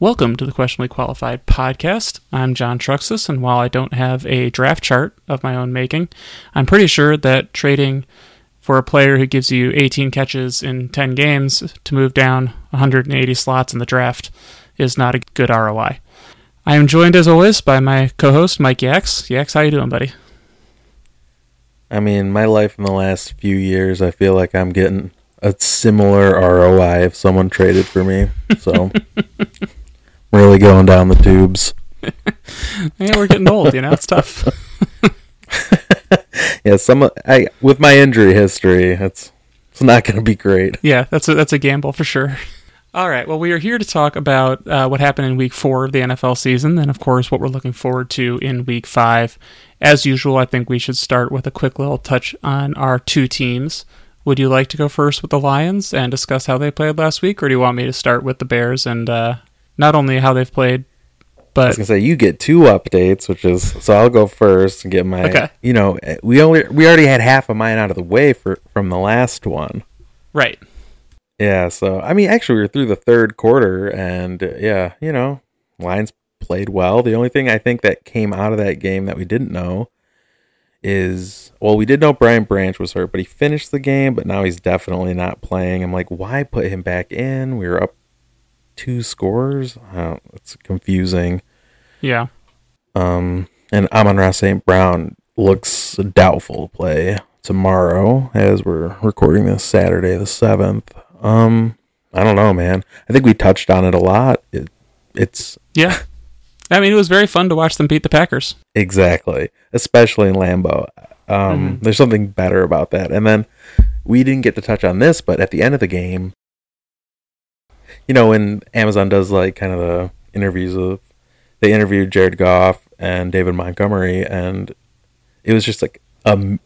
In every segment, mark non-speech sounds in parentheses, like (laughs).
Welcome to the Questionably Qualified podcast. I'm John Truxus, and while I don't have a draft chart of my own making, I'm pretty sure that trading for a player who gives you 18 catches in 10 games to move down 180 slots in the draft is not a good ROI. I am joined as always by my co-host Mike Yax. Yax, how you doing, buddy? I mean, my life in the last few years, I feel like I'm getting a similar ROI if someone traded for me. So (laughs) really going down the tubes. (laughs) yeah, we're getting old, you know, it's tough. (laughs) yeah, some I with my injury history, it's it's not going to be great. Yeah, that's a that's a gamble for sure. All right. Well, we are here to talk about uh, what happened in Week Four of the NFL season, and of course, what we're looking forward to in Week Five. As usual, I think we should start with a quick little touch on our two teams. Would you like to go first with the Lions and discuss how they played last week, or do you want me to start with the Bears and uh, not only how they've played, but I was gonna say you get two updates, which is so I'll go first and get my. Okay. You know, we only we already had half of mine out of the way for from the last one. right? Yeah, so I mean, actually, we were through the third quarter, and uh, yeah, you know, Lions played well. The only thing I think that came out of that game that we didn't know is well, we did know Brian Branch was hurt, but he finished the game, but now he's definitely not playing. I'm like, why put him back in? We were up two scores. Oh, it's confusing. Yeah. Um, and Amon-Ra St. Brown looks doubtful to play tomorrow as we're recording this Saturday the 7th. Um, I don't know, man. I think we touched on it a lot. It, it's Yeah. I mean, it was very fun to watch them beat the Packers. exactly, especially in Lambeau. Um, there's something better about that. And then we didn't get to touch on this, but at the end of the game, you know, when Amazon does like kind of the interviews of, they interviewed Jared Goff and David Montgomery, and it was just like a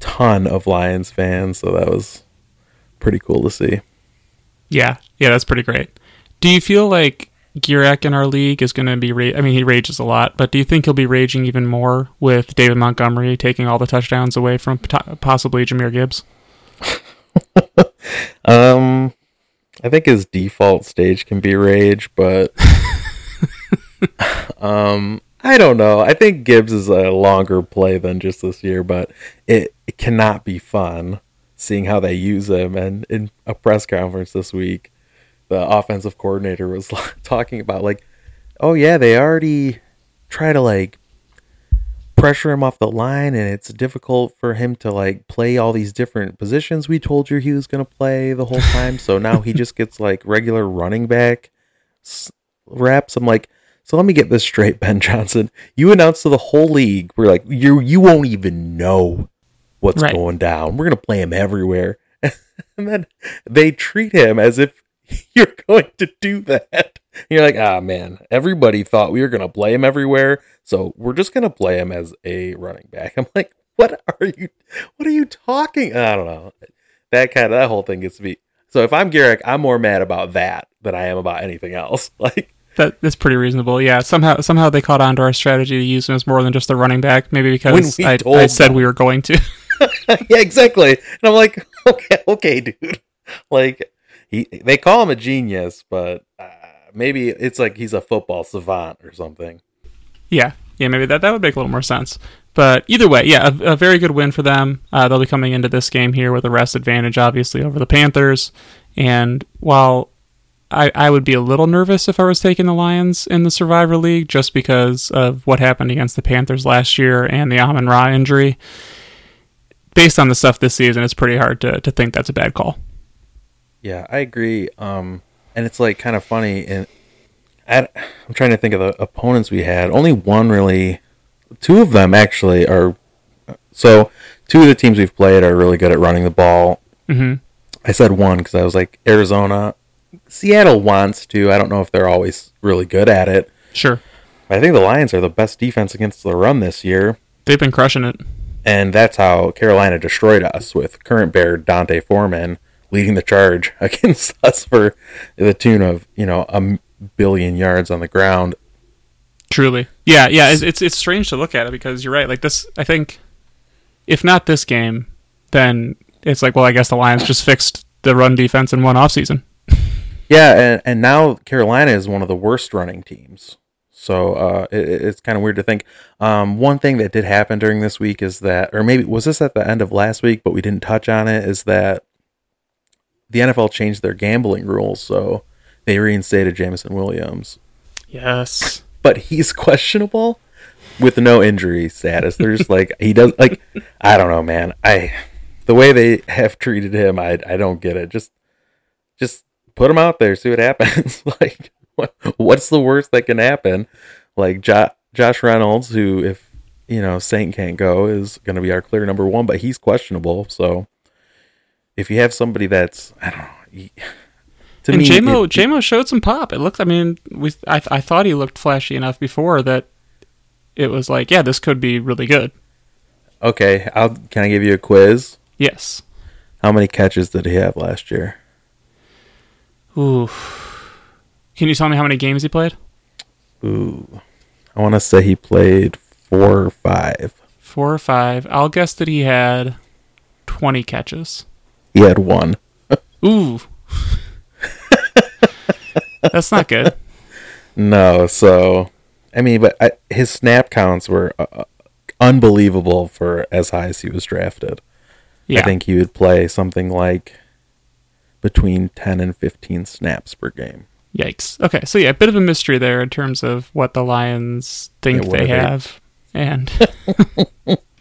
ton of Lions fans. So that was pretty cool to see. Yeah. Yeah, that's pretty great. Do you feel like Gierek in our league is going to be? Ra- I mean, he rages a lot, but do you think he'll be raging even more with David Montgomery taking all the touchdowns away from po- possibly Jahmyr Gibbs? (laughs) Um, I think his default stage can be rage, but (laughs) um, I don't know. I think Gibbs is a longer play than just this year, but it, it cannot be fun seeing how they use him. And in a press conference this week, the offensive coordinator was (laughs) talking about like, oh yeah, they already try to like pressure him off the line and it's difficult for him to like play all these different positions we told you he was going to play the whole (laughs) time. So now he just gets like regular running back reps. I'm like so let me get this straight ben johnson. You announced to the whole league we're like you you won't even know what's Right. going down. We're going to play him everywhere. (laughs) And then they treat him as if (laughs) you're going to do that you're like, ah, man, everybody thought we were going to play him everywhere. So we're just going to play him as a running back. (laughs) I'm like, what are you, what are you talking? I don't know. That kind of, that whole thing gets me. So if I'm Garrick, I'm more mad about that than I am about anything else. (laughs) Like, That that's pretty reasonable. Yeah. Somehow somehow they caught on to our strategy to use him as more than just a running back. Maybe because I, told I said them. we were going to. (laughs) yeah, exactly. And I'm like, okay, okay, dude. Like, he, they call him a genius, but uh, maybe it's like he's a football savant or something. Yeah, yeah, maybe that that would make a little more sense. But either way, yeah, a, a very good win for them. Uh, they'll be coming into this game here with a rest advantage, obviously, over the Panthers. And while I, I would be a little nervous if I was taking the Lions in the Survivor League, just because of what happened against the Panthers last year and the Amon Ra injury. Based on the stuff this season, it's pretty hard to, to think that's a bad call. Yeah, I agree. Um, and it's like kind of funny. And I, I'm trying to think of the opponents we had. Only one really. Two of them actually are. So two of the teams we've played are really good at running the ball. hmm I said one because I was like Arizona, Seattle wants to. I don't know if they're always really good at it. Sure. But I think the Lions are the best defense against the run this year. They've been crushing it. And that's how Carolina destroyed us with current Bear D'Onta Foreman leading the charge (laughs) against us for the tune of, you know, a billion yards on the ground. Truly, yeah, yeah. It's, it's it's strange to look at it because you're right. Like this, I think, if not this game, then it's like, well, I guess the Lions just fixed the run defense in one offseason. (laughs) Yeah, and, and now Carolina is one of the worst running teams. So uh, it, it's kind of weird to think. Um, one thing that did happen during this week is that, or maybe was this at the end of last week, but we didn't touch on it, is that the NFL changed their gambling rules. So they reinstated Jameson Williams. Yes. But he's (laughs) questionable with no injury status. There's like, he does, like, I don't know, man. I, the way they (laughs) have treated him, I, I don't get it. Just, just put him out there, see what happens. (laughs) like, what, what's the worst that can happen? Like jo- Josh Reynolds, who if you know Saint can't go, is going to be our clear number one, but he's questionable. So if you have somebody that's I don't know. To and me, Jamo, it, Jamo showed some pop. It looked. I mean, we. I, I thought he looked flashy enough before that it was like, yeah, this could be really good. Okay, I'll. Can I give you a quiz? Yes. How many catches did he have last year? Ooh. Can you tell me how many games he played? Ooh. I want to say he played four or five. Four or five. I'll guess that he had 20 catches. He had one. (laughs) Ooh. That's not good. (laughs) No, so I mean, but I, his snap counts were uh, uh, unbelievable for as high as he was drafted. Yeah. I think he would play something like between 10 and 15 snaps per game. Yikes. Okay, so yeah, a bit of a mystery there in terms of what the Lions think yeah, they have. And (laughs)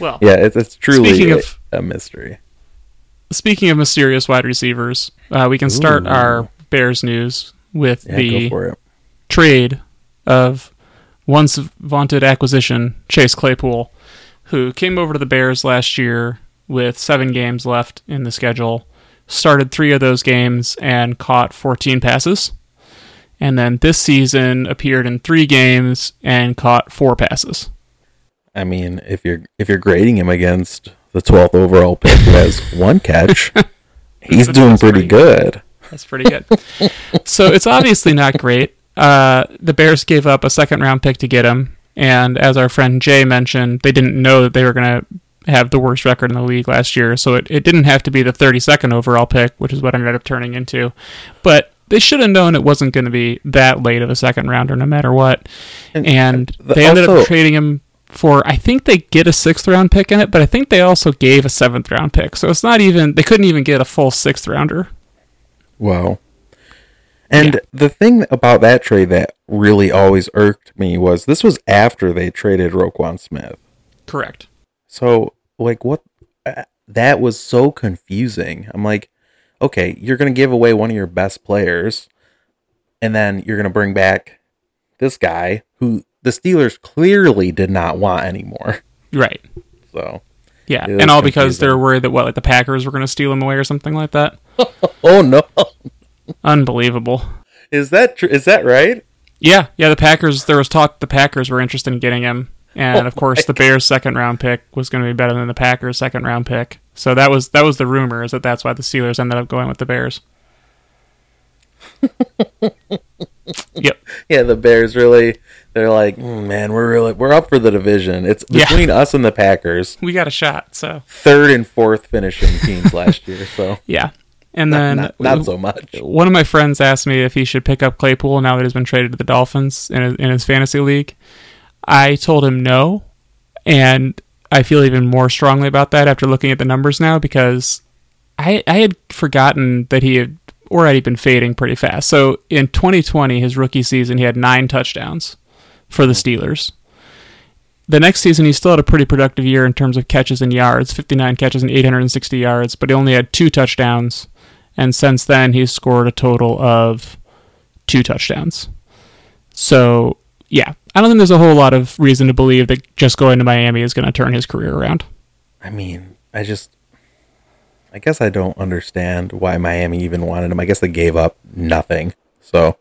well, yeah, it's, it's truly a, of, a mystery. Speaking of mysterious wide receivers, uh, we can start Ooh. our Bears news with yeah, the trade of once vaunted acquisition Chase Claypool, who came over to the Bears last year with seven games left in the schedule started three of those games and caught 14 passes. And then this season appeared in three games and caught four passes. I mean, if you're if you're grading him against the 12th overall pick who has (laughs) one catch, (laughs) he's doing pretty, pretty good. good. That's pretty good. so it's obviously not great. Uh, the Bears gave up a second round pick to get him, and as our friend Jay mentioned, they didn't know that they were going to have the worst record in the league last year, so it, it didn't have to be the 32nd overall pick, which is what ended up turning into. But they should have known it wasn't going to be that late of a second rounder no matter what. And, and the, they ended also, up trading him for, I think they get a sixth round pick in it, but I think they also gave a seventh round pick. So it's not even, they couldn't even get a full sixth rounder. Wow. And yeah. the thing about that trade that really always irked me was this was after they traded Roquan Smith. Correct. So like what uh, that was so confusing. I'm like, okay, you're going to give away one of your best players and then you're going to bring back this guy who the Steelers clearly did not want anymore. Right. So, yeah, and all confusing. because they're worried that what like the Packers were going to steal him away or something like that. (laughs) oh no. Unbelievable. Is that tr- is that right? Yeah, yeah, the Packers there was talk the Packers were interested in getting him and oh of course the Bears' second round pick was going to be better than the Packers' second round pick. So that was that was the rumor is that that's why the Steelers ended up going with the Bears. (laughs) yep. Yeah, the Bears really they're like, mm, man, we're really we're up for the division. It's between yeah. us and the Packers. We got a shot. So third and fourth finishing teams last year. So (laughs) yeah. And then not, not, not, so much. One of my friends asked me if he should pick up Claypool now that he's been traded to the Dolphins in his, in his fantasy league. I told him no, and I feel even more strongly about that after looking at the numbers now because I I had forgotten that he had already been fading pretty fast. So in 2020, his rookie season, he had nine touchdowns for the Steelers. The next season, he still had a pretty productive year in terms of catches and yards 59 catches and 860 yards, but he only had two touchdowns. And since then, he's scored a total of two touchdowns. So yeah, I don't think there's a whole lot of reason to believe that just going to Miami is going to turn his career around. I mean, I just, I guess I don't understand why Miami even wanted him. I guess they gave up nothing. So,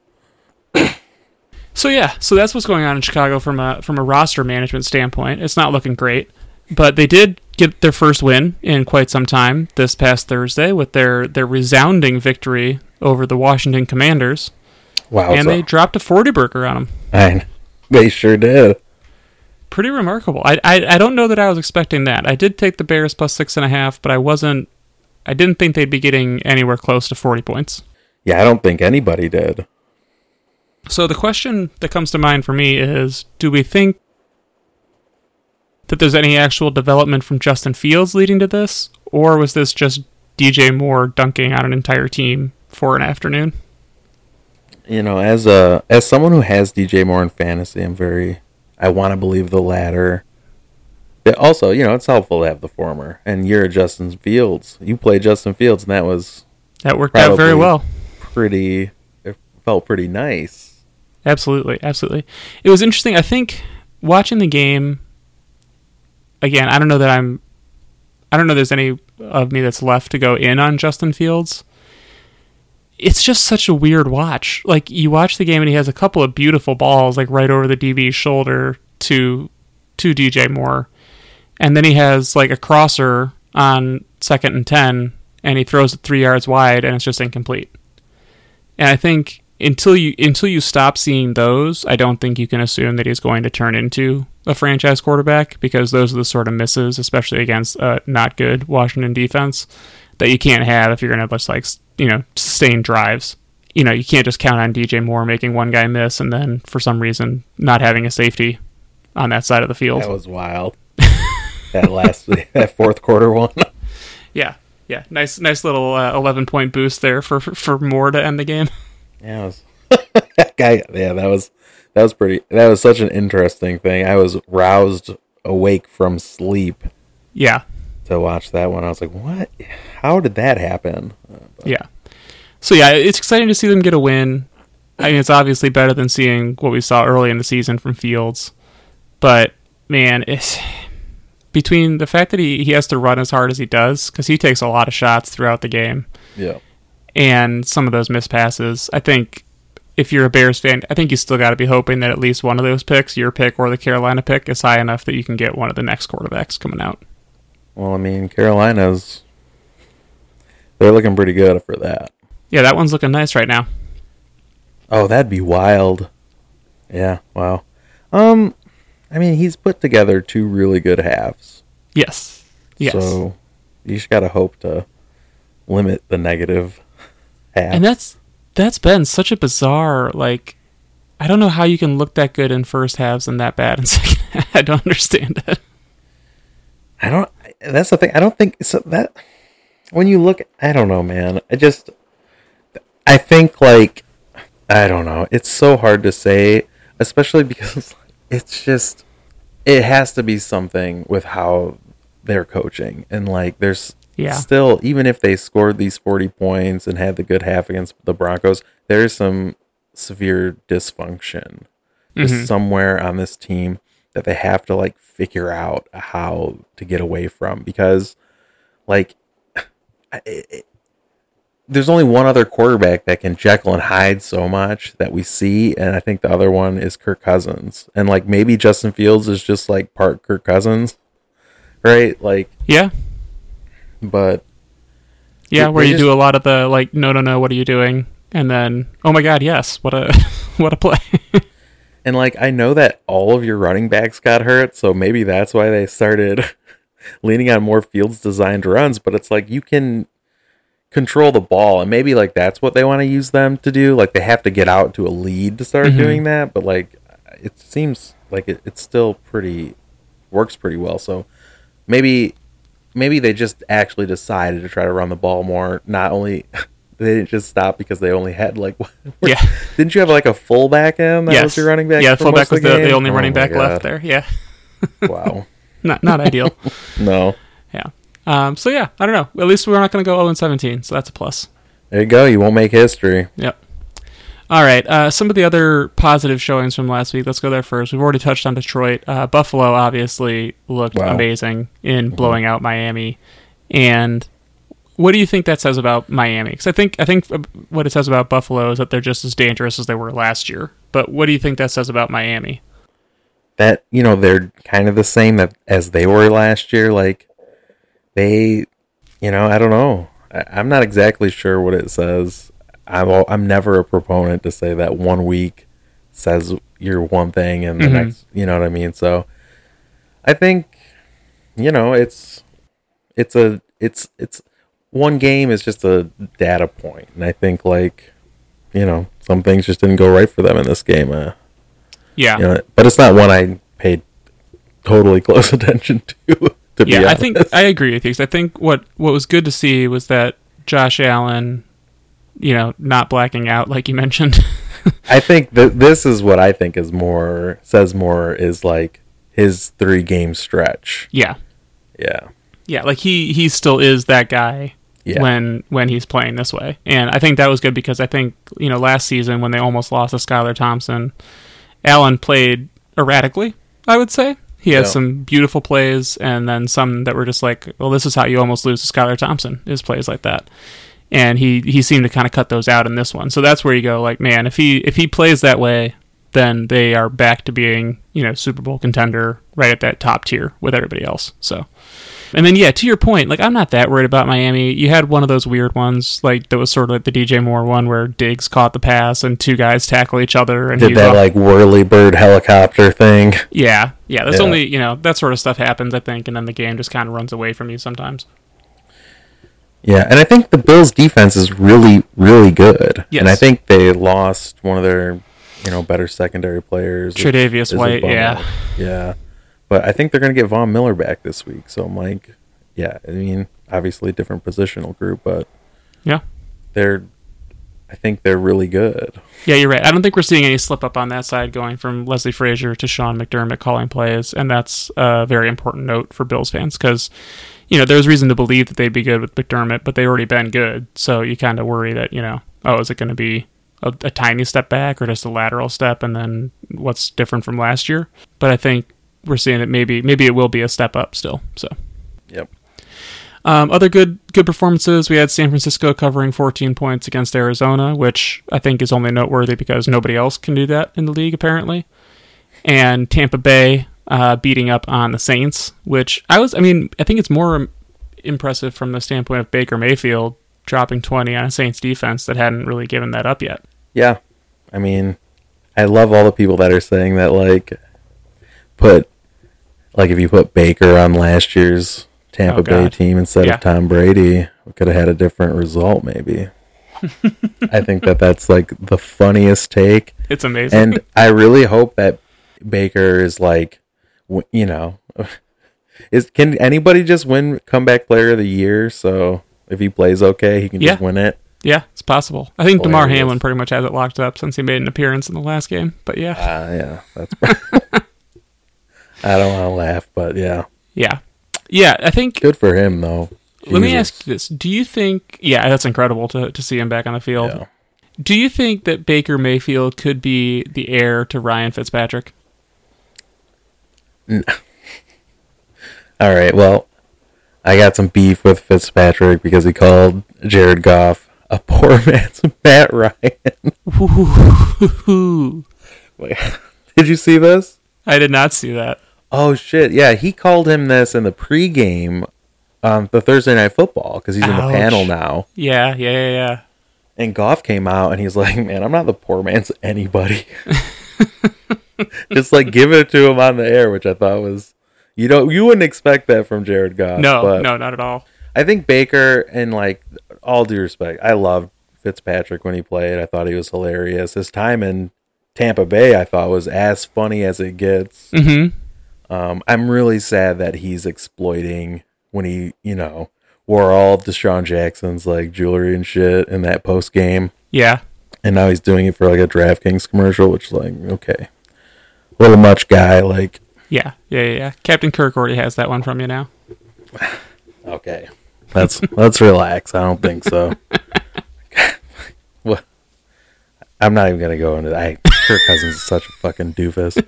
so yeah, so that's what's going on in Chicago from a from a roster management standpoint. It's not looking great, but they did get their first win in quite some time this past Thursday with their their resounding victory over the Washington Commanders. Wow! And they dropped a forty burger on them. I they sure did. Pretty remarkable. I, I I don't know that I was expecting that. I did take the Bears plus six and a half, but I wasn't. I didn't think they'd be getting anywhere close to 40 points. Yeah, I don't think anybody did. So the question that comes to mind for me is do we think that there's any actual development from Justin Fields leading to this? Or was this just DJ Moore dunking on an entire team for an afternoon? You know, as a as someone who has DJ Moore in fantasy, I'm very I want to believe the latter. But also, you know, it's helpful to have the former. And you're a Justin Fields. You play Justin Fields, and that was that worked out very well. Pretty, it felt pretty nice. Absolutely, absolutely. It was interesting. I think watching the game again. I don't know that I'm. I don't know. There's any of me that's left to go in on Justin Fields it's just such a weird watch. Like you watch the game and he has a couple of beautiful balls like right over the DB's shoulder to to DJ Moore. And then he has like a crosser on second and 10 and he throws it 3 yards wide and it's just incomplete. And I think until you until you stop seeing those, I don't think you can assume that he's going to turn into a franchise quarterback because those are the sort of misses, especially against a not good Washington defense, that you can't have if you're going to just like you know sustain drives. You know, you can't just count on DJ Moore making one guy miss and then for some reason not having a safety on that side of the field. That was wild. (laughs) that last that fourth quarter one. (laughs) yeah, yeah, nice, nice little uh, eleven point boost there for for Moore to end the game. (laughs) Yeah, was, (laughs) that guy. Yeah, that was that was pretty. That was such an interesting thing. I was roused awake from sleep. Yeah, to watch that one. I was like, what? How did that happen? Uh, yeah. So yeah, it's exciting to see them get a win. I mean, it's obviously better than seeing what we saw early in the season from Fields, but man, it's between the fact that he, he has to run as hard as he does because he takes a lot of shots throughout the game. Yeah. And some of those missed passes, I think if you're a Bears fan, I think you still got to be hoping that at least one of those picks, your pick or the Carolina pick, is high enough that you can get one of the next quarterbacks coming out. Well, I mean, Carolina's they're looking pretty good for that. Yeah, that one's looking nice right now. Oh, that'd be wild. Yeah, wow. Um, I mean, he's put together two really good halves. Yes. Yes. So you just gotta hope to limit the negative half. And that's that's been such a bizarre like. I don't know how you can look that good in first halves and that bad in (laughs) second. I don't understand it. I don't that's the thing. I don't think so that when you look, I don't know, man. I just, I think like, I don't know. It's so hard to say, especially because (laughs) it's just, it has to be something with how they're coaching, and like, there's yeah. still, even if they scored these forty points and had the good half against the Broncos, there's some severe dysfunction mm-hmm. somewhere on this team that they have to like figure out how to get away from because like (sighs) it, it, there's only one other quarterback that can Jekyll and Hyde so much that we see, and I think the other one is Kirk Cousins. And like maybe Justin Fields is just like part Kirk Cousins, right? Like yeah, but yeah, where you just, do a lot of the like no no no what are you doing, and then oh my god yes what a (laughs) what a play. (laughs) And like I know that all of your running backs got hurt, so maybe that's why they started (laughs) leaning on more fields designed runs, but it's like you can control the ball and maybe like that's what they want to use them to do. Like they have to get out to a lead to start mm-hmm. doing that, but like it seems like it, it's still pretty works pretty well. So maybe maybe they just actually decided to try to run the ball more, not only (laughs) they didn't just stop because they only had like (laughs) yeah. Didn't you have like a fullback in that yes. was your running back? Yeah, fullback was the, the, the, only oh running back God. left there. Yeah. (laughs) wow. not not ideal. no. Yeah. Um, so yeah, I don't know. At least we're not going to go 0 and 17, so that's a plus. There you go. You won't make history. Yep. All right. Uh, some of the other positive showings from last week. Let's go there first. We've already touched on Detroit. Uh, Buffalo obviously looked wow. amazing in mm-hmm. blowing out Miami, and what do you think that says about Miami? Because I think I think what it says about Buffalo is that they're just as dangerous as they were last year. But what do you think that says about Miami? That you know they're kind of the same as they were last year. Like they, you know, I don't know. I, am not exactly sure what it says. I'm all, I'm never a proponent to say that one week says you're one thing and the mm-hmm. next, you know what I mean. So I think, you know, it's it's a it's it's one game is just a data point, and I think like you know some things just didn't go right for them in this game. Uh, Yeah. you know, but it's not one I paid totally (laughs) close attention to. To yeah, I think I agree with you. 'cause I think what what was good to see was that Josh Allen, you know, not blacking out like you mentioned. (laughs) I think that this is what I think is more says more is like his three game stretch. yeah, Yeah, yeah, like he he still is that guy Yeah. when when he's playing this way, and I think that was good because I think you know last season when they almost lost to Skylar Thompson, Allen played erratically. I would say he has Yeah. some beautiful plays, and then some that were just like, well, this is how you almost lose to Skylar Thompson is plays like that. And he he seemed to kind of cut those out in this one. So that's where you go like, man, if he if he plays that way, then they are back to being you know Super Bowl contender right at that top tier with everybody else. So. And then, yeah, to your point, like I'm not that worried about Miami. You had one of those weird ones, like that was sort of like the DJ Moore one, where Diggs caught the pass and two guys tackle each other, and Did that off- like whirly bird helicopter thing? yeah, yeah. That's Yeah. only you know that sort of stuff happens, I think, and then the game just kind of runs away from you sometimes. Yeah, and I think the Bills' defense is really, really good. Yes. And I think they lost one of their, you know, better secondary players. Tre'Davious White, yeah. yeah. But I think they're going to get Von Miller back this week. So I'm like, yeah. I mean, obviously different positional group, but Yeah, they're, I think they're really good. yeah, you're right. I don't think we're seeing any slip up on that side, going from Leslie Frazier to Sean McDermott calling plays, and that's a very important note for Bills fans because you know there's reason to believe that they'd be good with McDermott, but they've already been good, so you kind of worry that you know, oh, is it going to be a, a tiny step back or just a lateral step, and then what's different from last year? But I think we're seeing that maybe maybe it will be a step up still. So. Yep. Um, other good good performances. We had San Francisco covering 14 points against Arizona, which I think is only noteworthy because nobody else can do that in the league apparently. And Tampa Bay uh, beating up on the Saints, which I was. I mean, I think it's more impressive from the standpoint of Baker Mayfield dropping 20 on a Saints defense that hadn't really given that up yet. Yeah. I mean, I love all the people that are saying that, like, put, like, if you put Baker on last year's Tampa Oh, Bay team instead Yeah. of Tom Brady, we could have had a different result, maybe. (laughs) I think that that's, like, the funniest take. It's amazing. And I really hope that Baker is, like, you know, (laughs) is can anybody just win comeback player of the year? So if he plays okay, he can just win it. yeah, it's possible. I think Damar Hamlin pretty much has it locked up since he made an appearance in the last game. But yeah, Ah, yeah, that's. (laughs) I don't want to laugh, but yeah, yeah, yeah. I think good for him though. Let me ask you this: Do you think? Yeah, that's incredible to to see him back on the field. Yeah. Do you think that Baker Mayfield could be the heir to Ryan Fitzpatrick? (laughs) All right, well, I got some beef with Fitzpatrick because he called Jared Goff a poor (laughs) man's Matt Ryan. Wait, (laughs) Did you see this? I did not see that. Oh shit! Yeah, he called him this in the pregame on the Thursday night football because he's in the panel now. Yeah, yeah, yeah, yeah. And Goff came out and he's like, "Man, I'm not the poor man's anybody." (laughs) Just like give it to him on the air, which I thought was, you know, you wouldn't expect that from Jared Goff. No, but no, not at all. I think Baker, and like all due respect, I loved Fitzpatrick when he played. I thought he was hilarious. His time in Tampa Bay, I thought was as funny as it gets. hmm Um, I'm really sad that he's exploiting when he, you know, wore all of DeSean Jackson's like jewelry and shit in that post game, Yeah, and now he's doing it for like a DraftKings commercial, which is like okay, little much, guy. Like yeah, yeah, yeah, yeah. Captain Kirk already has that one from you now. (sighs) okay, let's let's relax. I don't think so. (laughs) what? I'm not even gonna go into that. I, Kirk Cousins is such a fucking doofus.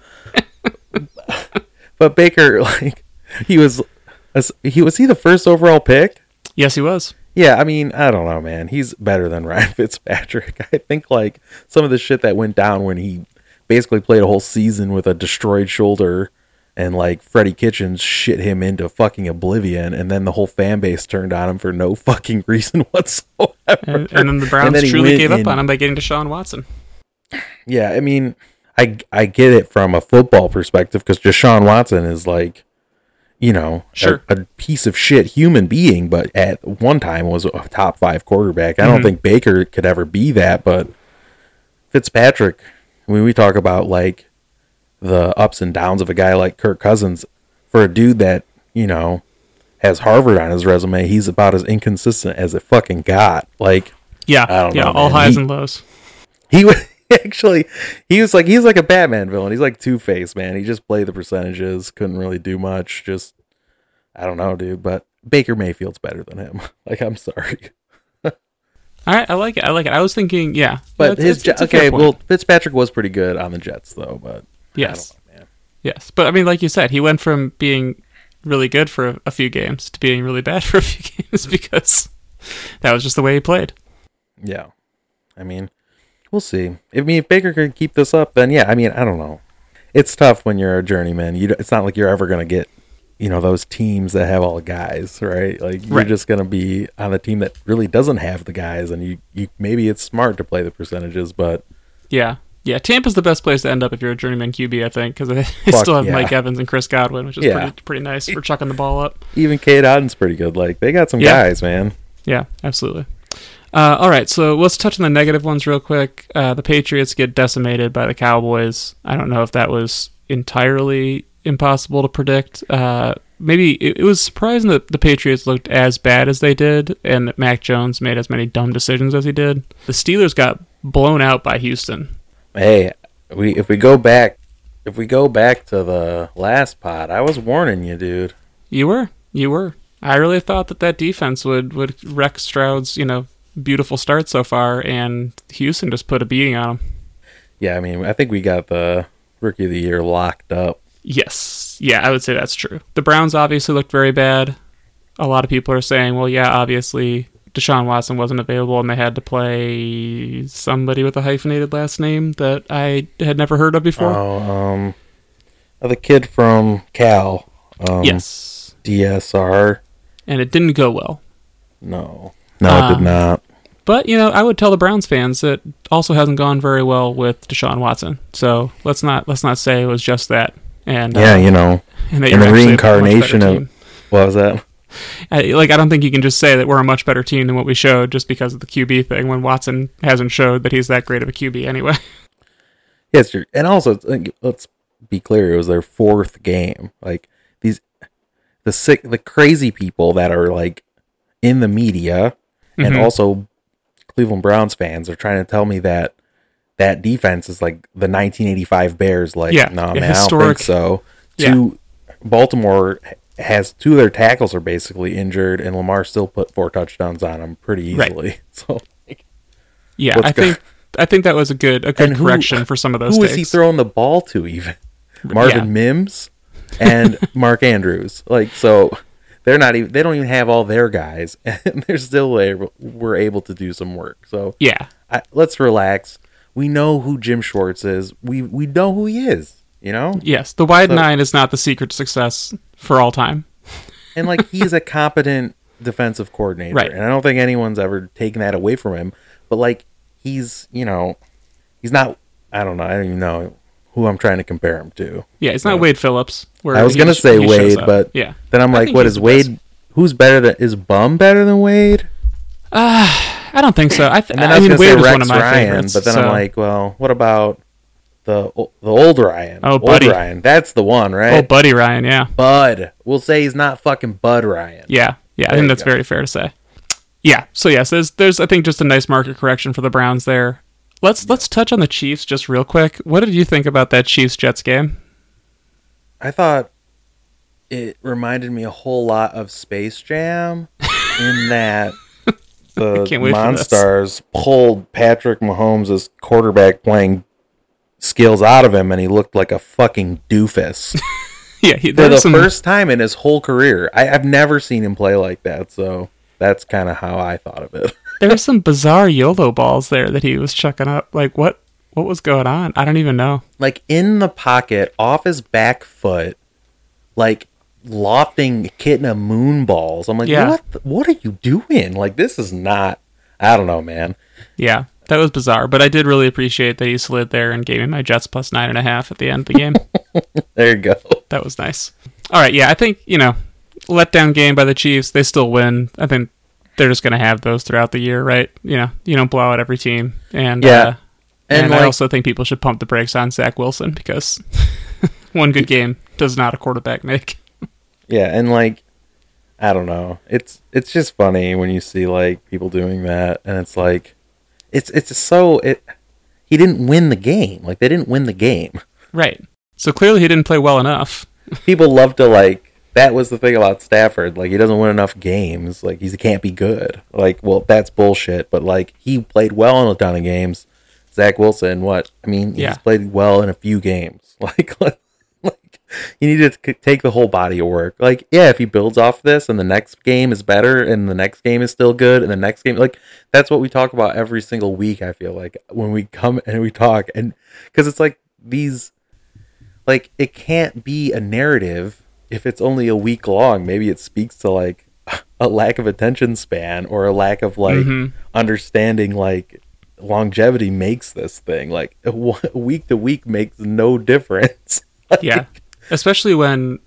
(laughs) but Baker, like, he was, he was he the first overall pick? Yes, he was. Yeah, I mean, I don't know, man. He's better than Ryan Fitzpatrick. (laughs) I think like some of the shit that went down when he basically played a whole season with a destroyed shoulder and like Freddie Kitchens shit him into fucking oblivion and then the whole fan base turned on him for no (laughs) fucking reason whatsoever. And, and then the Browns then truly gave up in- on him by getting to Deshaun Watson. Yeah, I mean, I I get it from a football perspective because Deshaun Watson is like you know, Sure. a, a piece of shit human being, but at one time was a top five quarterback. I Mm-hmm. don't think Baker could ever be that, but Fitzpatrick, when we talk about like the ups and downs of a guy like Kirk Cousins, for a dude that, you know, has Harvard on his resume, he's about as inconsistent as it fucking got. Like, Yeah, I don't yeah, know, all man. highs He- and lows. he (laughs) was actually he was like he's like a Batman villain. He's like Two Face, man. He just played the percentages, couldn't really do much. Just I don't know, dude. But Baker Mayfield's better than him. (laughs) Like I'm sorry, right, I like it. I like it. I was thinking, yeah, but It's- his it's- it's okay. Well, Fitzpatrick was pretty good on the Jets though. But yes, I know, yes, but I mean, like you said, he went from being really good for a, a few games to being really bad (laughs) for a few games because that was just the way he played. Yeah, I mean, we'll see. If I mean if Baker can keep this up, then yeah. I mean, I don't know. It's tough when you're a journeyman. You, it's not like you're ever gonna get, you know, those teams that have all the guys, right? Like you're Right. just gonna be on a team that really doesn't have the guys, and you, you maybe it's smart to play the percentages, but Yeah, yeah. Tampa's the best place to end up if you're a journeyman QB, I think, because they, (laughs) they Fuck still have yeah. Mike Evans and Chris Godwin, which is Yeah. pretty pretty nice for chucking the ball up. even Cade Otton's pretty good. Like they got some Yeah. guys, man. Yeah, absolutely. Uh, all right, so let's touch on the negative ones real quick. Uh, the Patriots get decimated by the Cowboys. I don't know if that was entirely impossible to predict. Uh, maybe it, it was surprising that the Patriots looked as bad as they did, and that Mac Jones made as many dumb decisions as he did. The Steelers got blown out by Houston. Hey, we if we go back, if we go back to the last pod, I was warning you, dude. You were, you were. I really thought that that defense would would wreck Stroud's, you know, beautiful start so far, and Houston just put a beating on him. Yeah, I mean, I think we got the rookie of the year locked up. Yes. Yeah, I would say that's true. The Browns obviously looked very bad. A lot of people are saying, well, yeah, obviously Deshaun Watson wasn't available and they had to play somebody with a hyphenated last name that I had never heard of before. Oh, um, the kid from Cal. Um, yes. DSR. And it didn't go well. No, no, it Um, did not. But, you know, I would tell the Browns fans that also hasn't gone very well with Deshaun Watson. So let's not let's not say it was just that. And Yeah, uh, you know, and and the actually a much better reincarnation of what was that? I, like I don't think you can just say that we're a much better team than what we showed just because of the QB thing when Watson hasn't showed that he's that great of a QB anyway. (laughs) Yes, you're, and also let's be clear, it was their fourth game. Like these, the sick, the crazy people that are like in the media, and Mhm. also Cleveland Browns fans are trying to tell me that that defense is like the 1985 Bears. Like, Yeah, no, a man, I don't think so. Yeah. Two, Baltimore has two of their tackles are basically injured, and Lamar still put four touchdowns on them pretty Right. easily. (laughs) So, Yeah, I go- think I think that was a good a good And who- correction for some of those Who who is he throwing the ball to even? Marvin Yeah. Mims and (laughs) Mark Andrews. Like so they're not even they don't even have all their guys (laughs) and they're still able we're able to do some work. So yeah, I, let's relax. We know who Jim Schwartz is. We we know who he is, you know? yes, the wide So- nine is not the secret to success for all time. And like he's a competent defensive coordinator. Right. And I don't think anyone's ever taken that away from him. But like he's, you know, he's not I don't know, I don't even know who I'm trying to compare him to. Yeah, it's not Yeah. Wade Phillips. Where I was gonna just- say Wade, but yeah, Then I'm I like, what is Wade? best. Who's better than is Bum better than Wade? Uh, I don't think so. I, th- And then I, I, was mean, Wade say was one of my Ryan, favorites. but then so- I'm like, well, what about the the old Ryan? Oh, old Buddy. Ryan. That's the one, right? Oh, buddy Ryan, yeah, Bud. We'll say he's not fucking Bud Ryan. yeah, yeah. I think that's go. very fair to say. Yeah. So yes, there's there's I think just a nice market correction for the Browns there. Let's let's touch on the Chiefs just real quick. What did you think about that Chiefs Jets game? I thought it reminded me a whole lot of Space Jam in (laughs) that the (laughs) can't wait for this. Monstars pulled Patrick Mahomes' quarterback playing skills out of him and he looked like a fucking doofus. (laughs) Yeah, he, for the some, first time in his whole career. I, I've never seen him play like that, so that's kind of how I thought of it. (laughs) there were some bizarre YOLO balls there that he was chucking up. Like what what was going on? I don't even know. like in the pocket, off his back foot, like lofting, hitting a moon balls. I'm like, Yeah. what? The, what are you doing? Like this is not. I don't know, man. Yeah, that was bizarre. But I did really appreciate that he slid there and gave me my Jets plus nine and a half at the end of the game. (laughs) There you go. that was nice. All right, yeah, I think you know, letdown game by the Chiefs. They still win. I think they're just going to have those throughout the year, right? You know, you don't blow out every team, and Yeah. uh, and, And, I also think people should pump the brakes on Zach Wilson because (laughs) one good game does not a quarterback make. Yeah, and like I don't know. It's it's just funny when you see like people doing that and it's like it's it's so it he didn't win the game. Like they didn't win the game. Right. So clearly he didn't play well enough. (laughs) People love to like that was the thing about Stafford. Like he doesn't win enough games. Like he can't be good. Like well that's bullshit, but like he played well in a ton of games. Zach Wilson, what? I mean, he's Yeah. played well in a few games. (laughs) Like like you need to take the whole body of work. Like, yeah, if he builds off this and the next game is better and the next game is still good and the next game, like, that's what we talk about every single week, I feel like, when we come (laughs) and we talk. And because it's like these, like, it can't be a narrative if it's only a week long. Maybe it speaks to, like, (laughs) a lack of attention span or a lack of, like, Mhm. understanding, like, longevity makes this thing. Like, (laughs) week to week makes no difference. Like, Yeah. Especially when,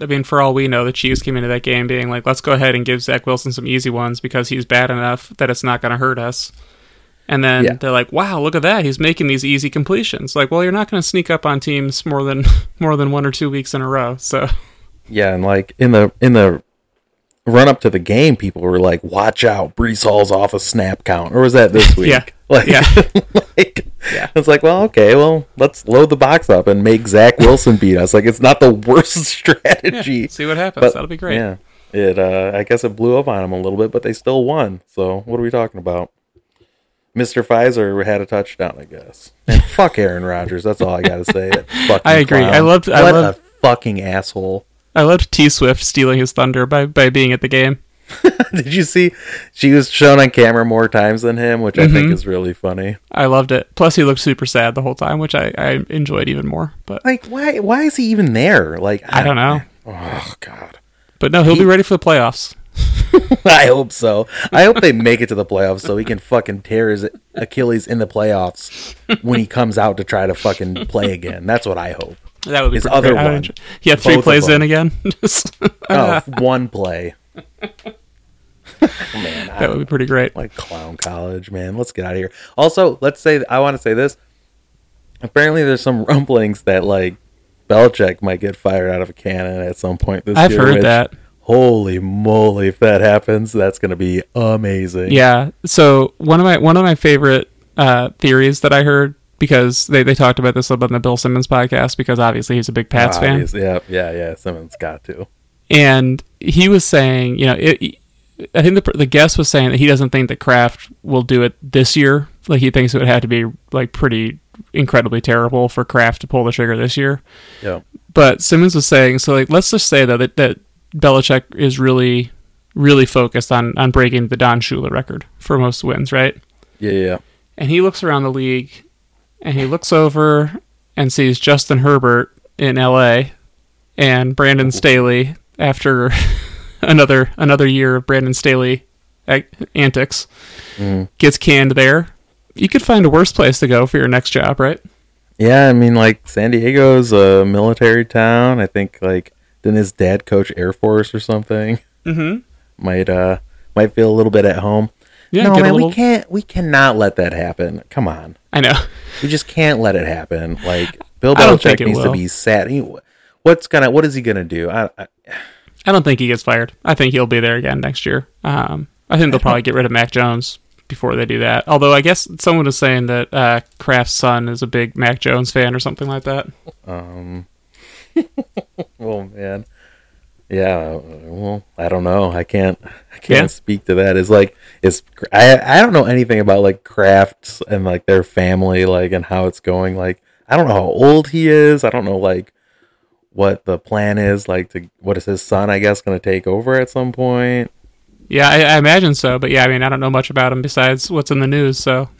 I mean, for all we know, the Chiefs came into that game being like, let's go ahead and give Zach Wilson some easy ones because he's bad enough that it's not going to hurt us. And then Yeah. they're like, wow, look at that. He's making these easy completions. Like, well, you're not going to sneak up on teams more than (laughs) more than one or two weeks in a row. So, Yeah, and like in the in the run up to the game, people were like, "Watch out, Breece Hall's off a snap count," or was that this (laughs) week? Yeah. like, Yeah. (laughs) like, Yeah. It's like, well, okay, well, let's load the box up and make Zach Wilson beat us. Like, it's not the worst (laughs) strategy. see what happens. But- That'll be great. Yeah, it. Uh, I guess it blew up on him a little bit, but they still won. So what are we talking about? Mister Pfizer had a touchdown, I guess. And (laughs) fuck Aaron Rodgers. That's all I got to say. (laughs) I agree. clown. I loved- I What loved- a fucking asshole. I loved T Swift stealing his thunder by, by being at the game. (laughs) Did you see she was shown on camera more times than him, which I think Mhm. is really funny. I loved it. Plus, he looked super sad the whole time, which I, I enjoyed even more. But Like, why? Why is he even there? Like, I don't know. Oh God. But no, he'll be ready for the playoffs. (laughs) I hope so. I hope they make it to the playoffs so he can fucking tear his Achilles in the playoffs when he comes out to try to fucking play again. That's what I hope. That would be His other great. One. He had three plays in again. (laughs) Just- Oh, one play. (laughs) man, that would be pretty great. like clown college, man. Let's get out of here. Also, let's say I want to say this. Apparently, there's some (laughs) rumblings that like Belichick might get fired out of a cannon at some point this I've year. heard which, that. Holy moly! If that happens, that's going to be amazing. Yeah. So one of my one of my favorite uh, theories that I heard because they, they talked about this a little bit in the Bill Simmons podcast because obviously he's a big Pats fan. Yeah, yeah, yeah. Simmons got to. and he was saying, you know, it, I think the the guest was saying that he doesn't think that Kraft will do it this year. Like he thinks it would have to be like pretty incredibly terrible for Kraft to pull the trigger this year. Yeah. But Simmons was saying, so like let's just say though that that Belichick is really really focused on on breaking the Don Shula record for most wins, right? Yeah, yeah. And he looks around the league and he looks over and sees Justin Herbert in LA and Brandon Staley after (laughs) another another year of Brandon Staley antics Mhm. gets canned there. You could find a worse place to go for your next job, right? Yeah, I mean, like San Diego's a military town. I think like didn't his dad coach Air Force or something? Mm-hmm. Might uh might feel a little bit at home. Yeah, no, man, little- we can't. We cannot let that happen. Come on, I know. we just can't let it happen. Like (laughs) Bill Belichick needs to be sad. He, what's gonna? What is he gonna do? I, I, I don't think he gets fired. I think he'll be there again next year. Um, I think they'll probably get rid of Mac Jones before they do that. Although I guess someone was saying that uh, Kraft's son is a big Mac Jones fan or something like that. um. (laughs) oh man. Yeah. Well, I don't know. I can't. I can't Yeah. speak to that. Is like is I I don't know anything about like Krafts and like their family like and how it's going. Like I don't know how old he is. I don't know like what the plan is. Like to what is his son? I guess going to take over at some point. Yeah, I, I imagine so. But yeah, I mean, I don't know much about him besides what's in the news. So (laughs)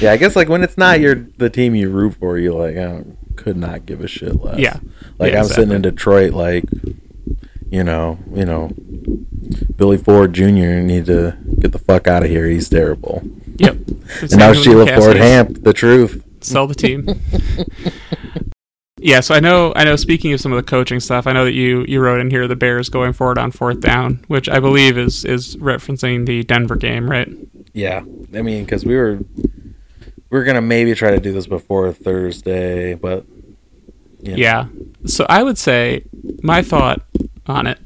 Yeah, I guess like when it's not your the team you root for, you like I could not give a shit less. Yeah. like Yeah, I'm sitting in Detroit, like you know, you know, Billy Ford Jr. need to get the fuck out of here. He's terrible. yep. (laughs) And now Sheila Ford Hamp, the truth. Sell the team. Yeah, so I know I know speaking of some of the coaching stuff, I know that you you wrote in here the Bears going forward on fourth down, which I believe is is referencing the Denver game, right? Yeah, I mean, because we were we are gonna maybe try to do this before Thursday, but yeah. yeah. So I would say my thought on it.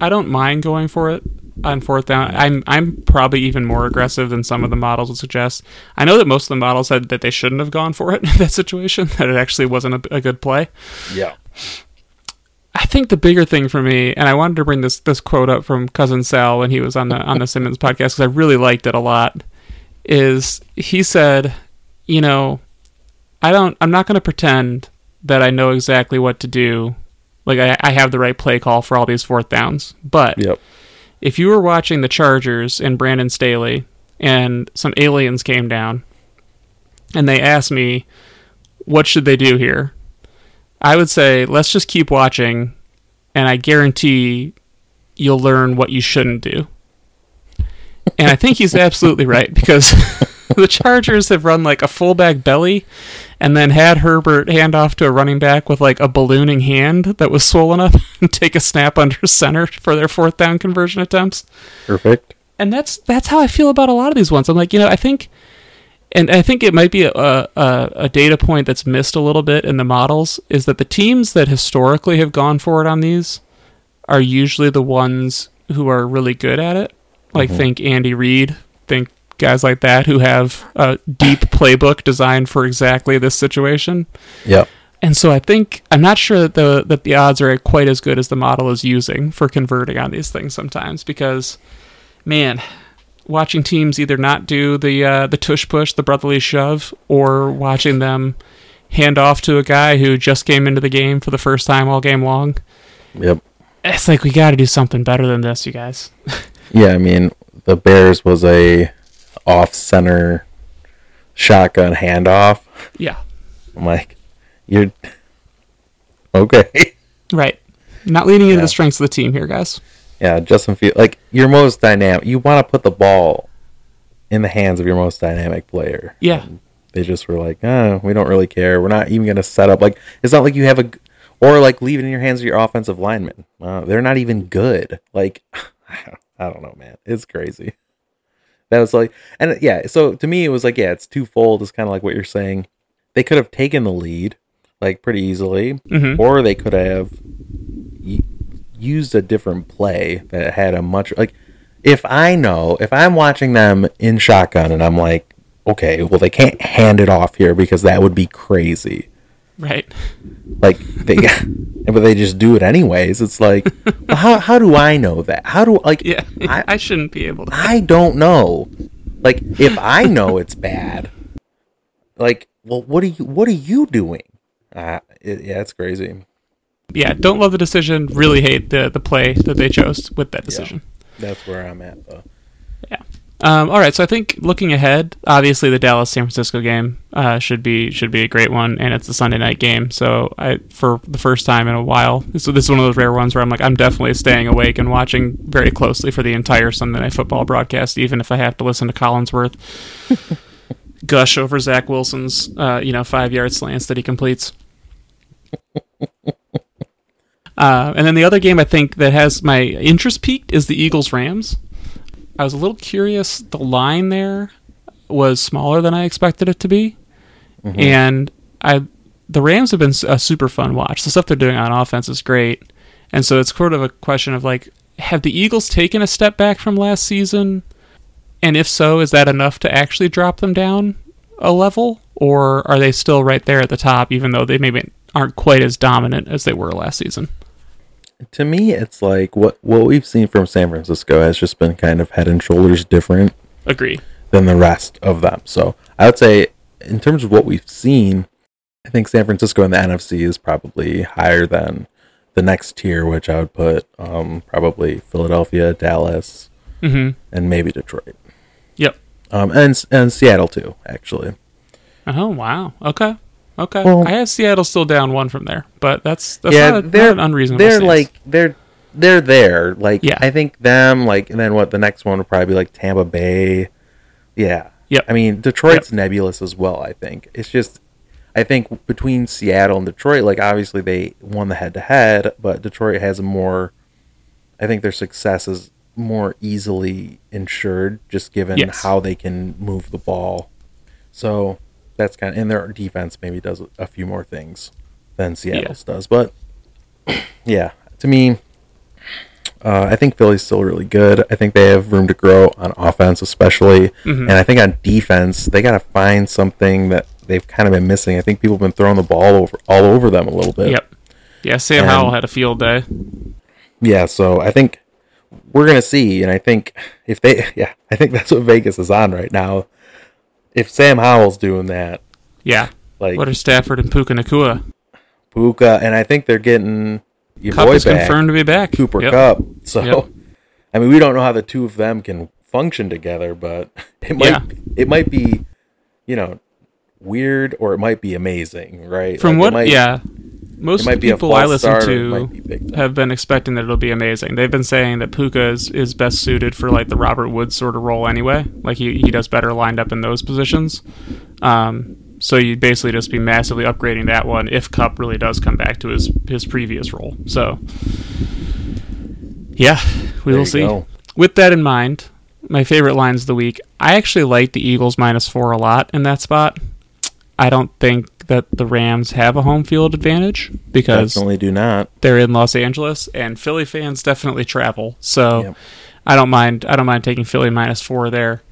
I don't mind going for it on fourth down. I'm I'm probably even more aggressive than some of the models would suggest. I know that most of the models said that they shouldn't have gone for it in (laughs) that situation. That it actually wasn't a, a good play. Yeah. I think the bigger thing for me, and I wanted to bring this this quote up from cousin Sal when he was on the on the Simmons podcast because I really liked it a lot. Is he said, you know, I don't, I'm not going to pretend that I know exactly what to do. Like I, I have the right play call for all these fourth downs, but yep if you were watching the Chargers and Brandon Staley and some aliens came down and they asked me, what should they do here? I would say, let's just keep watching, and I guarantee you'll learn what you shouldn't do. And I think he's absolutely right because (laughs) (laughs) the Chargers have run like a fullback belly and then had Herbert hand off to a running back with like a ballooning hand that was swollen up (laughs) and take a snap under center for their fourth down conversion attempts. Perfect. And that's that's how I feel about a lot of these ones. I'm like, you know, I think and I think it might be a, a, a data point that's missed a little bit in the models is that the teams that historically have gone forward on these are usually the ones who are really good at it. Like mm-hmm. think Andy Reid, think guys like that who have a deep (laughs) playbook designed for exactly this situation. Yep. And so I think I'm not sure that the that the odds are quite as good as the model is using for converting on these things sometimes because man, watching teams either not do the uh, the tush push, the brotherly shove, or watching them hand off to a guy who just came into the game for the first time all game long. Yep. It's like we got to do something better than this, you guys. (laughs) yeah, I mean, the Bears was a off center shotgun handoff. Yeah. I'm like, you're okay. (laughs) Right. Not leaning into yeah. the strengths of the team here, guys. Yeah, Justin Field like your most dynamic you want to put the ball in the hands of your most dynamic player. Yeah. And they just were like, oh, we don't really care. We're not even gonna set up like it's not like you have a or like leave it in your hands of your offensive linemen. Uh, they're not even good. Like (laughs) I don't know, man. It's crazy that was like and yeah so to me it was like yeah it's twofold it's kind of like what you're saying they could have taken the lead like pretty easily mm-hmm. or they could have y- used a different play that had a much like if i know if i'm watching them in shotgun and i'm like okay well they can't hand it off here because that would be crazy right. Like they (laughs) but they just do it anyways. It's like (laughs) well, how, how do i know that? How do like yeah. I, (laughs) I shouldn't be able to i don't know. Like if i know it's bad like well what are you what are you doing? Uh, it, yeah it's crazy. Yeah don't love the decision really hate the the play that they chose with that decision. Yeah, that's where i'm at though um, all right, so I think looking ahead, obviously the Dallas San Francisco game uh, should be should be a great one, and it's a Sunday night game. So I, for the first time in a while, so this is one of those rare ones where I'm like, I'm definitely staying awake and watching very closely for the entire Sunday night football broadcast, even if I have to listen to Collinsworth (laughs) gush over Zach Wilson's, uh, you know, five yard slants that he completes. (laughs) Uh, and then the other game I think that has my interest piqued is the Eagles Rams. I was a little curious. The line there was smaller than I expected it to be, mm-hmm. and I the Rams have been a super fun watch. The stuff they're doing on offense is great, and so it's sort of a question of like, have the Eagles taken a step back from last season? And if so, is that enough to actually drop them down a level, or are they still right there at the top, even though they maybe aren't quite as dominant as they were last season? To me, it's like what what we've seen from San Francisco has just been kind of head and shoulders different. Agree. Than the rest of them. So I would say, in terms of what we've seen, I think San Francisco in the NFC is probably higher than the next tier, which I would put um, probably Philadelphia, Dallas, mm-hmm. and maybe Detroit. Yep. Um, and and Seattle too, actually. Oh wow! Okay. Okay, well, I have Seattle still down one from there, but that's that's yeah, not, they're, not an unreasonable. They're stance. like they're they're there. Like yeah. I think them like and then what the next one would probably be like Tampa Bay. Yeah. Yep. I mean Detroit's yep. nebulous as well. I think it's just I think between Seattle and Detroit, like obviously they won the head to head, but Detroit has a more. I think their success is more easily insured, just given Yes. how they can move the ball. So that's kind of, and their defense maybe does a few more things than Seattle's does. But (clears throat) yeah, to me, uh, I think Philly's still really good. I think they have room to grow on offense, especially, Mm-hmm. and I think on defense they got to find something that they've kind of been missing. I think people have been throwing the ball over all over them a little bit. Yep. Yeah, Sam And- Howell had a field day. Yeah, so I think we're gonna see, and I think if they, (laughs) yeah, I think that's what Vegas is on right now. If Sam Howell's doing that, Yeah. like What are Stafford and Puka Nacua? Puka, and I think they're getting your Kupp boy is back, confirmed to be back. Cooper Yep. Kupp. So, Yep. I mean, we don't know how the two of them can function together, but (laughs) it might Yeah. it might be, you know, weird or it might be amazing, right? From Like, what? might- yeah. Most of the people I listen or be to have been expecting that it'll be amazing. They've been saying that Puka is, is best suited for like the Robert Woods sort of role anyway. Like he, he does better lined up in those positions. Um, so you'd basically just be massively upgrading that one if Kupp really does come back to his his previous role. So yeah, we There will see. go. With that in mind, my favorite lines of the week. I actually like the Eagles minus four a lot in that spot. I don't think that the Rams have a home field advantage because definitely do not. they're in Los Angeles and Philly fans definitely travel. So Yep. I don't mind I don't mind taking Philly minus four there.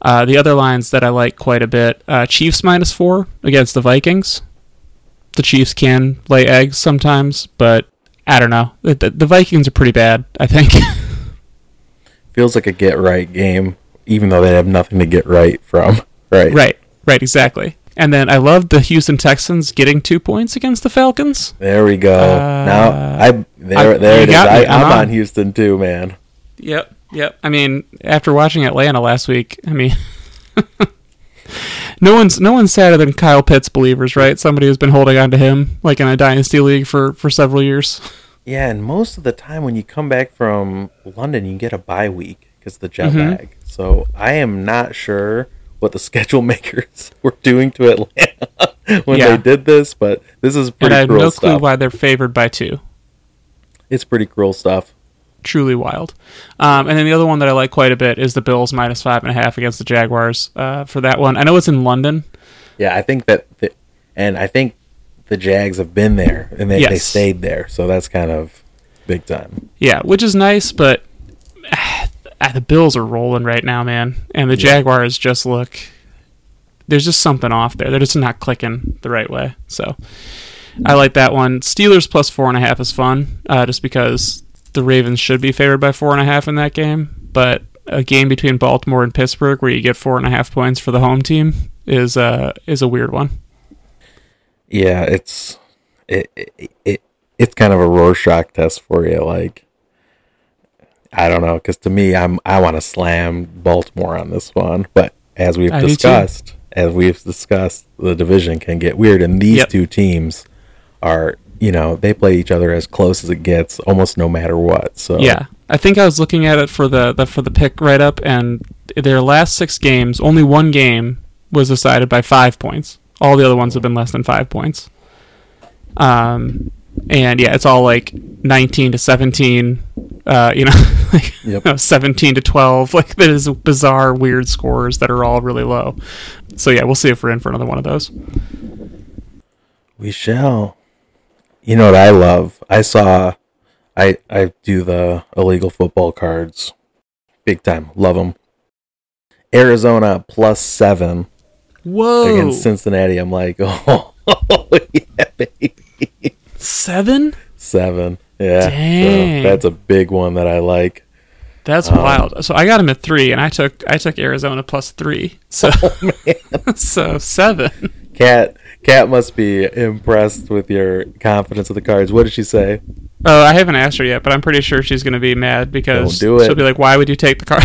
Uh, the other lines that I like quite a bit: uh, Chiefs minus four against the Vikings. The Chiefs can lay eggs sometimes, but I don't know. The, the, the Vikings are pretty bad. I think. (laughs) Feels like a get right game, even though they have nothing to get right from. Right. right, right, exactly. And then I love the Houston Texans getting two points against the Falcons. There we go. Uh, now I there I- there it is. I, I'm I'm on on. Houston too, man. Yep, yep. I mean, after watching Atlanta last week, I mean, (laughs) no one's no one's sadder than Kyle Pitts believers, right? Somebody who's been holding on to him like in a dynasty league for for several years. Yeah, and most of the time when you come back from London, you get a bye week because the jet Mhm. lag. So I am not sure what the (laughs) schedule makers (laughs) were doing to Atlanta (laughs) when Yeah. they did this, but this is pretty. And I have no clue stuff. why they're favored by two. It's pretty cruel stuff. Truly wild. Um, and then the other one that I like quite a bit is the Bills minus five and a half against the Jaguars. Uh, for that one, I know it's in London. Yeah, I think that, the, and I think the Jags have been there and they, they stayed there, so that's kind of big time. Yeah, which is nice, but ah, the Bills are rolling right now, man. And the Jaguars just look there's just something off there. They're just not clicking the right way. So I like that one. Steelers plus four and a half is fun, uh, just because the Ravens should be favored by four and a half in that game. But a game between Baltimore and Pittsburgh where you get four and a half points for the home team is uh is a weird one. Yeah, it's it, it, it it's kind of a Rorschach test for you. Like, I don't know, because to me, I'm I want to slam Baltimore on this one, but as we've I discussed, as we've discussed, the division can get weird, and these Yep. two teams are, you know, they play each other as close as it gets, almost no matter what. So Yeah, I think I was looking at it for the, the for the pick right up, and their last six games, only one game was decided by five points. All the other ones have been less than five points. Um, and yeah, it's all like nineteen to seventeen. Uh, you know, (laughs) like Yep. seventeen to twelve. (laughs) Like there's bizarre, weird scores that are all really low. So yeah, we'll see if we're in for another one of those. We shall. You know what I love? I saw, I I do the illegal football cards, big time. Love them. Arizona plus seven Whoa, against Cincinnati. I'm like, (laughs) oh, yeah, baby. seven? Seven. Yeah. so that's a big one that I like. That's Um, wild. So I got him at three, and I took I took Arizona plus three. So (laughs) Oh, so (laughs) seven. Cat Cat must be impressed with your confidence of the cards. What did she say? Oh, I haven't asked her yet, but I'm pretty sure she's going to be mad because it. she'll be like, "Why would you take the card?"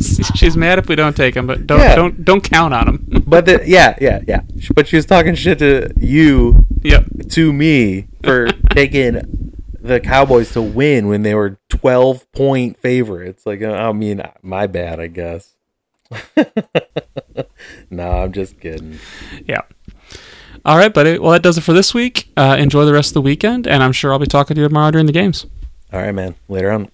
(laughs) she's mad if we don't take them, but don't Yeah. don't don't count on them. But the, yeah, yeah, yeah. But she was talking shit to you yep. to me for taking the Cowboys to win when they were 12 point favorites. Like, uh, I mean, my bad, I guess. (laughs) no, I'm just kidding. Yeah. All right, buddy. Well, that does it for this week. Uh, enjoy the rest of the weekend, and I'm sure I'll be talking to you tomorrow during the games. All right, man. Later on.